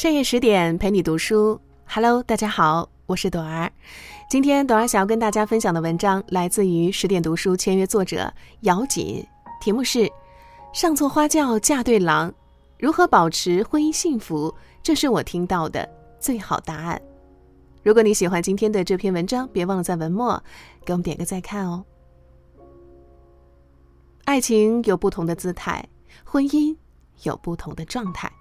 深夜十点陪你读书，Hello，大家好，我是朵儿。今天朵儿想要跟大家分享的文章来自于十点读书签约作者姚锦，题目是《上错花轿嫁对郎》，如何保持婚姻幸福？这是我听到的最好答案。如果你喜欢今天的这篇文章，别忘了在文末给我们点个再看哦。爱情有不同的姿态，婚姻有不同的状态。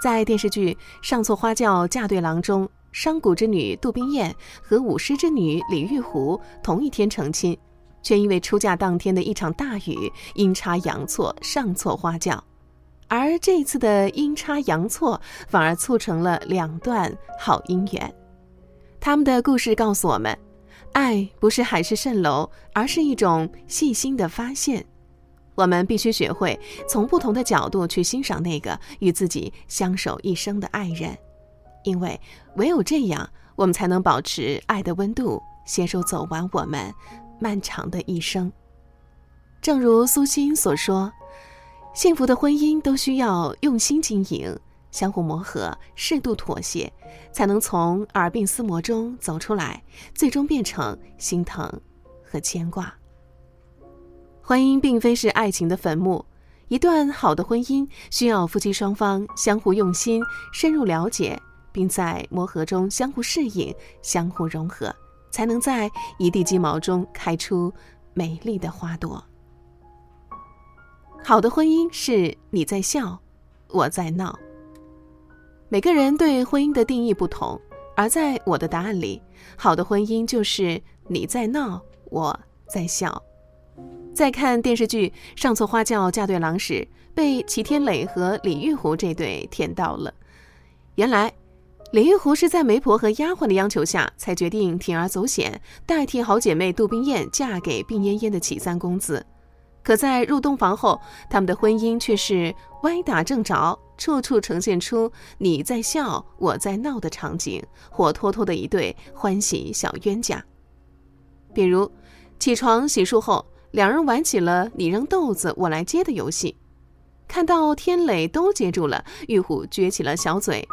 在电视剧《上错花轿嫁对郎》中，商贾之女杜冰雁和舞狮之女李玉湖同一天成亲，却因为出嫁当天的一场大雨，阴差阳错上错花轿。而这次的阴差阳错，反而促成了两段好姻缘。他们的故事告诉我们，爱不是海市蜃楼，而是一种细心的发现。我们必须学会从不同的角度去欣赏那个与自己相守一生的爱人，因为唯有这样，我们才能保持爱的温度，携手走完我们漫长的一生。正如苏欣所说，幸福的婚姻都需要用心经营，相互磨合，适度妥协，才能从耳鬓厮磨中走出来，最终变成心疼和牵挂。婚姻并非是爱情的坟墓，一段好的婚姻需要夫妻双方相互用心、深入了解，并在磨合中相互适应、相互融合，才能在一地鸡毛中开出美丽的花朵。好的婚姻是你在笑，我在闹。每个人对婚姻的定义不同，而在我的答案里，好的婚姻就是你在闹，我在笑。在看电视剧《上错花轿嫁对郎》时，被齐天磊和李玉湖这对甜到了。原来，李玉湖是在媒婆和丫鬟的央求下，才决定铤而走险，代替好姐妹杜冰雁嫁给病恹恹的启三公子。可在入洞房后，他们的婚姻却是歪打正着，处处呈现出你在笑我在闹的场景，活脱脱的一对欢喜小冤家。比如，起床洗漱后。两人玩起了你扔豆子我来接的游戏，看到天磊都接住了，玉虎撅起了小嘴。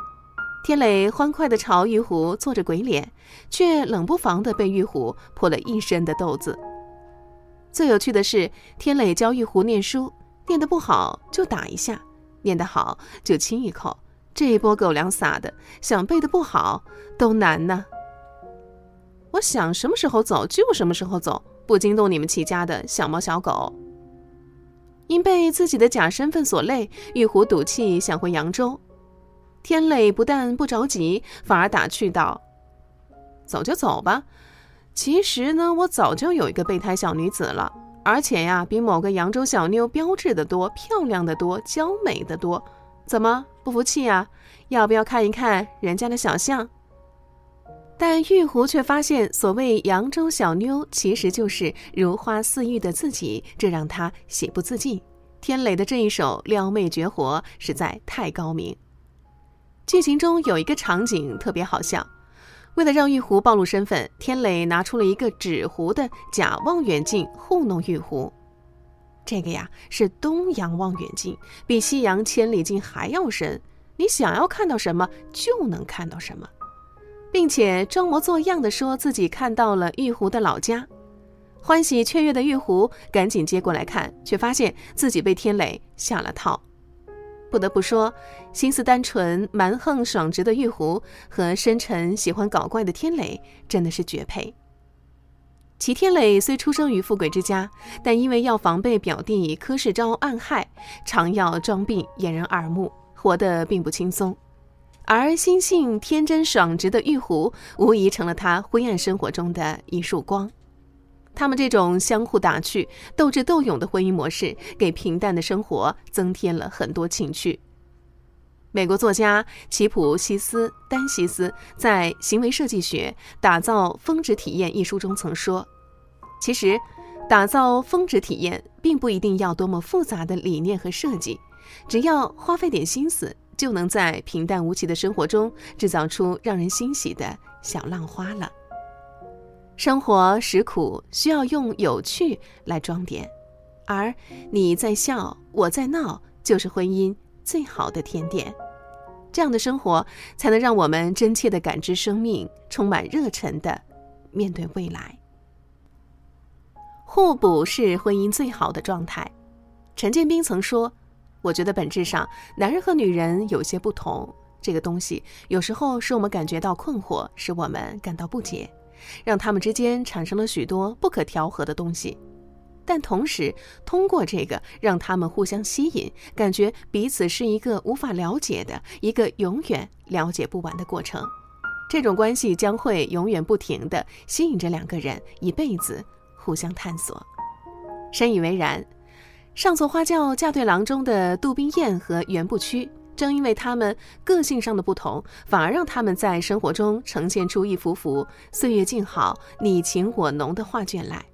天磊欢快地朝玉虎做着鬼脸，却冷不防地被玉虎泼了一身的豆子。最有趣的是，天磊教玉虎念书，念得不好就打一下，念得好就亲一口。这一波狗粮撒的，想背的不好都难呢。我想什么时候走就什么时候走。不惊动你们齐家的小猫小狗。因被自己的假身份所累，玉壶赌气想回扬州。天磊不但不着急，反而打趣道：“走就走吧。其实呢，我早就有一个备胎小女子了，而且呀，比某个扬州小妞标致的多，漂亮的多，娇美的多。怎么不服气啊？要不要看一看人家的小象？”但玉壶却发现，所谓扬州小妞，其实就是如花似玉的自己，这让他喜不自禁。天磊的这一手撩妹绝活实在太高明。剧情中有一个场景特别好笑，为了让玉壶暴露身份，天磊拿出了一个纸糊的假望远镜糊弄玉壶。这个呀是东洋望远镜，比西洋千里镜还要深，你想要看到什么就能看到什么。并且装模作样的说自己看到了玉壶的老家，欢喜雀跃的玉壶赶紧接过来看，却发现自己被天磊下了套。不得不说，心思单纯、蛮横爽直的玉壶和深沉喜欢搞怪的天磊真的是绝配。齐天磊虽出生于富贵之家，但因为要防备表弟柯世昭暗害，常要装病掩人耳目，活得并不轻松。而心性天真爽直的玉壶，无疑成了他灰暗生活中的一束光。他们这种相互打趣、斗智斗勇的婚姻模式，给平淡的生活增添了很多情趣。美国作家齐普西斯·丹西斯在《行为设计学：打造峰值体验》一书中曾说：“其实，打造峰值体验并不一定要多么复杂的理念和设计，只要花费点心思。”就能在平淡无奇的生活中制造出让人欣喜的小浪花了。生活实苦，需要用有趣来装点，而你在笑，我在闹，就是婚姻最好的甜点。这样的生活才能让我们真切地感知生命，充满热忱地面对未来。互补是婚姻最好的状态。陈建斌曾说：“我觉得本质上，男人和女人有些不同。这个东西有时候使我们感觉到困惑，使我们感到不解，让他们之间产生了许多不可调和的东西。但同时，通过这个，让他们互相吸引，感觉彼此是一个无法了解的一个永远了解不完的过程。这种关系将会永远不停地吸引着两个人一辈子。”互相探索，深以为然。上错花轿嫁对郎中的杜宾燕和袁不屈，正因为他们个性上的不同，反而让他们在生活中呈现出一幅幅岁月静好、你情我浓的画卷来。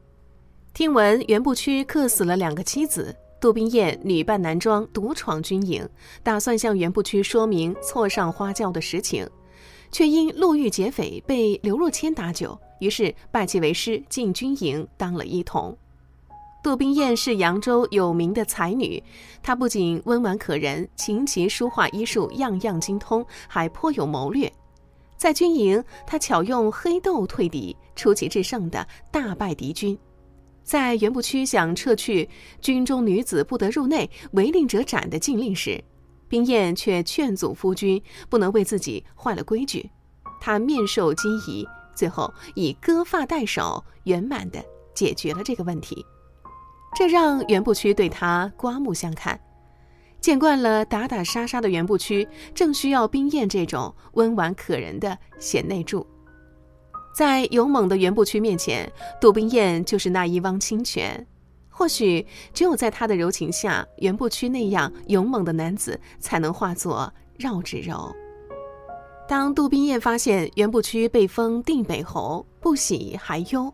听闻袁不屈克死了两个妻子，杜宾燕女扮男装独闯军营，打算向袁不屈说明错上花轿的实情，却因路遇劫匪被刘若谦打酒。于是拜其为师，进军营当了一童。杜冰雁是扬州有名的才女，她不仅温婉可人，琴棋书画医术样样精通，还颇有谋略。在军营，她巧用黑豆退敌，出奇制胜的大败敌军。在袁不屈想撤去“军中女子不得入内，违令者斩”的禁令时，冰雁却劝阻夫君不能为自己坏了规矩。她面授机宜。最后以割发代首，圆满地解决了这个问题，这让袁不屈对他刮目相看。见惯了打打杀杀的袁不屈，正需要冰燕这种温婉可人的贤内助。在勇猛的袁不屈面前，杜冰燕就是那一汪清泉。或许只有在他的柔情下，袁不屈那样勇猛的男子才能化作绕指柔。当杜冰燕发现袁不屈被封定北侯，不喜还忧。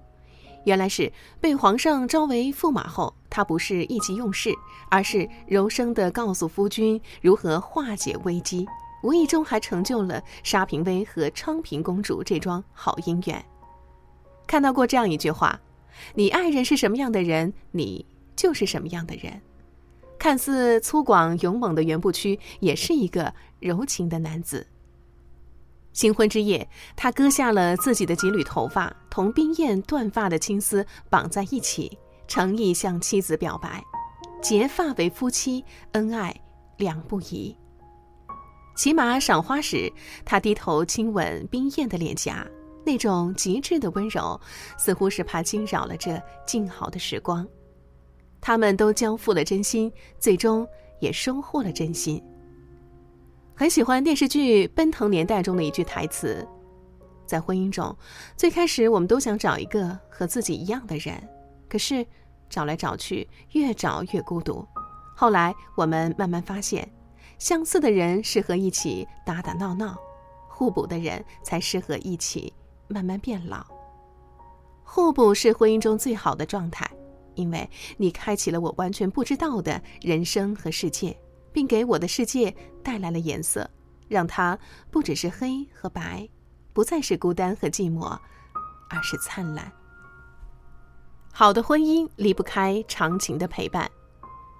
原来是被皇上招为驸马后，他不是意气用事，而是柔声地告诉夫君如何化解危机，无意中还成就了沙平威和昌平公主这桩好姻缘。看到过这样一句话：“你爱人是什么样的人，你就是什么样的人。”看似粗犷勇猛的袁不屈，也是一个柔情的男子。新婚之夜，他割下了自己的几缕头发，同冰燕断发的青丝绑在一起，诚意向妻子表白：结发为夫妻，恩爱两不疑。骑马赏花时，他低头亲吻冰燕的脸颊，那种极致的温柔，似乎是怕惊扰了这静好的时光。他们都交付了真心，最终也收获了真心。很喜欢电视剧《奔腾年代》中的一句台词：“在婚姻中，最开始我们都想找一个和自己一样的人，可是找来找去，越找越孤独。后来我们慢慢发现，相似的人适合一起打打闹闹，互补的人才适合一起慢慢变老。互补是婚姻中最好的状态，因为你开启了我完全不知道的人生和世界。”并给我的世界带来了颜色，让它不只是黑和白，不再是孤单和寂寞，而是灿烂。好的婚姻离不开长情的陪伴。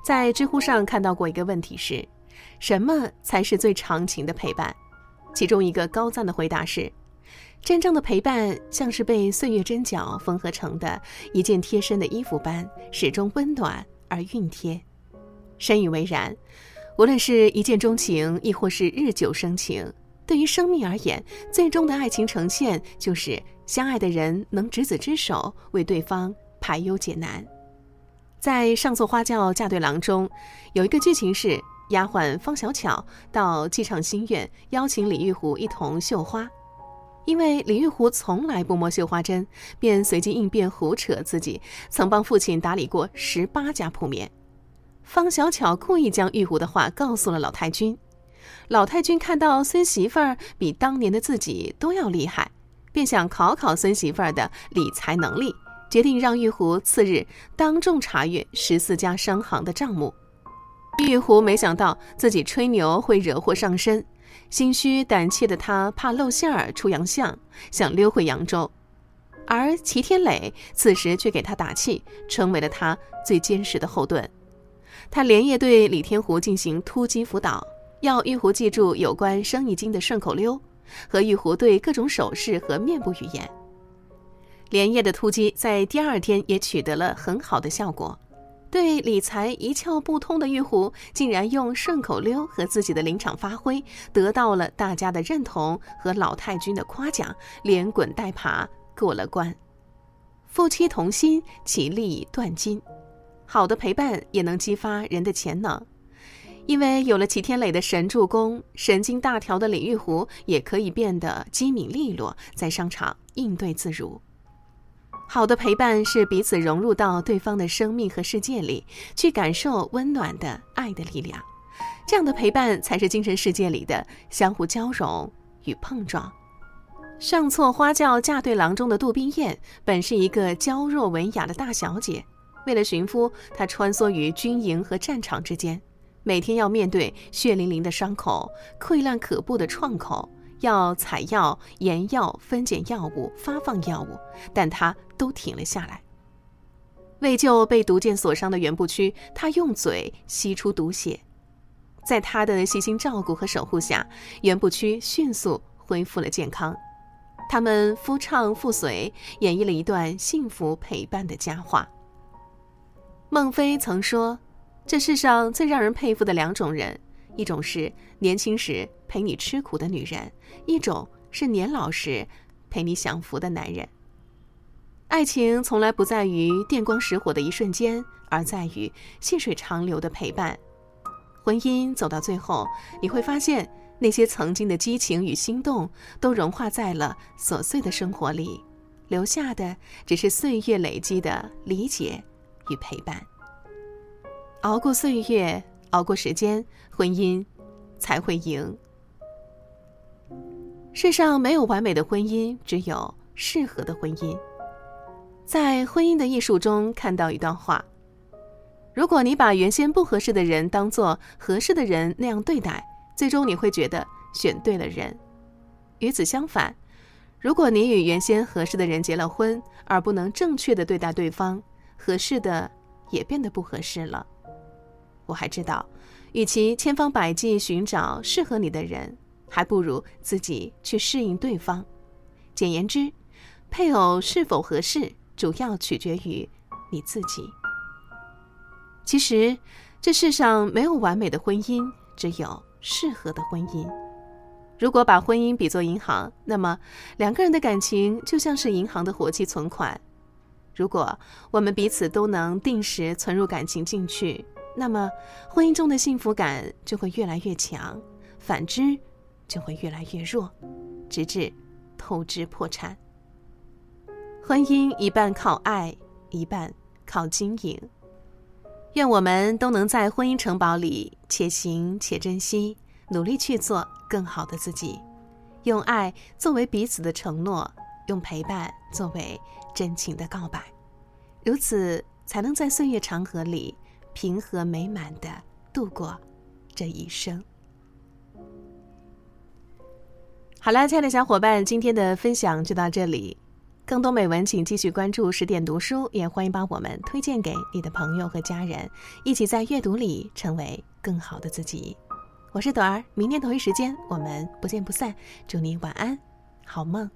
在知乎上看到过一个问题是：什么才是最长情的陪伴？其中一个高赞的回答是：真正的陪伴像是被岁月针脚缝合成的一件贴身的衣服般，始终温暖而熨贴。深以为然。无论是一见钟情，亦或是日久生情，对于生命而言，最终的爱情呈现就是相爱的人能执子之手，为对方排忧解难。在《上错花轿嫁对郎》中，有一个剧情是丫鬟方小巧到姬畅心院邀请李玉湖一同绣花，因为李玉湖从来不摸绣花针，便随机应变胡扯自己曾帮父亲打理过十八家铺面。方小巧故意将玉壶的话告诉了老太君，老太君看到孙媳妇儿比当年的自己都要厉害，便想考考孙媳妇儿的理财能力，决定让玉壶次日当众查阅十四家商行的账目。玉壶没想到自己吹牛会惹祸上身，心虚胆怯的他怕露馅儿出洋相，想溜回扬州，而齐天磊此时却给他打气，成为了他最坚实的后盾。他连夜对李天湖进行突击辅导，要玉壶记住有关生意经的顺口溜，和玉壶对各种手势和面部语言。连夜的突击在第二天也取得了很好的效果。对理财一窍不通的玉壶，竟然用顺口溜和自己的临场发挥，得到了大家的认同和老太君的夸奖，连滚带爬过了关。夫妻同心，其利断金。好的陪伴也能激发人的潜能，因为有了齐天磊的神助攻，神经大条的李玉湖也可以变得机敏利落，在商场应对自如。好的陪伴是彼此融入到对方的生命和世界里，去感受温暖的爱的力量。这样的陪伴才是精神世界里的相互交融与碰撞。上错花轿嫁对郎中的杜冰雁，本是一个娇弱文雅的大小姐。为了寻夫，他穿梭于军营和战场之间，每天要面对血淋淋的伤口、溃烂可怖的创口。要采药、研药、分拣药物、发放药物，但他都停了下来。为救被毒箭所伤的袁不屈，他用嘴吸出毒血。在他的细心照顾和守护下，袁不屈迅速恢复了健康。他们夫唱妇随，演绎了一段幸福陪伴的佳话。孟非曾说：“这世上最让人佩服的两种人。”一种是年轻时陪你吃苦的女人，一种是年老时陪你享福的男人。爱情从来不在于电光石火的一瞬间，而在于细水长流的陪伴。婚姻走到最后，你会发现那些曾经的激情与心动都融化在了琐碎的生活里，留下的只是岁月累积的理解与陪伴。熬过岁月。熬过时间，婚姻才会赢。世上没有完美的婚姻，只有适合的婚姻。在婚姻的艺术中看到一段话：如果你把原先不合适的人当做合适的人那样对待，最终你会觉得选对了人。与此相反，如果你与原先合适的人结了婚，而不能正确的对待对方，合适的也变得不合适了。我还知道，与其千方百计寻找适合你的人，还不如自己去适应对方。简言之，配偶是否合适，主要取决于你自己。其实，这世上没有完美的婚姻，只有适合的婚姻。如果把婚姻比作银行，那么两个人的感情就像是银行的活期存款。如果我们彼此都能定时存入感情进去，那么，婚姻中的幸福感就会越来越强，反之，就会越来越弱，直至透支破产。婚姻一半靠爱，一半靠经营。愿我们都能在婚姻城堡里且行且珍惜，努力去做更好的自己，用爱作为彼此的承诺，用陪伴作为真情的告白，如此才能在岁月长河里。平和美满的度过这一生。好啦，亲爱的小伙伴，今天的分享就到这里。更多美文，请继续关注十点读书，也欢迎把我们推荐给你的朋友和家人，一起在阅读里成为更好的自己。我是朵儿，明天同一时间我们不见不散。祝你晚安，好梦。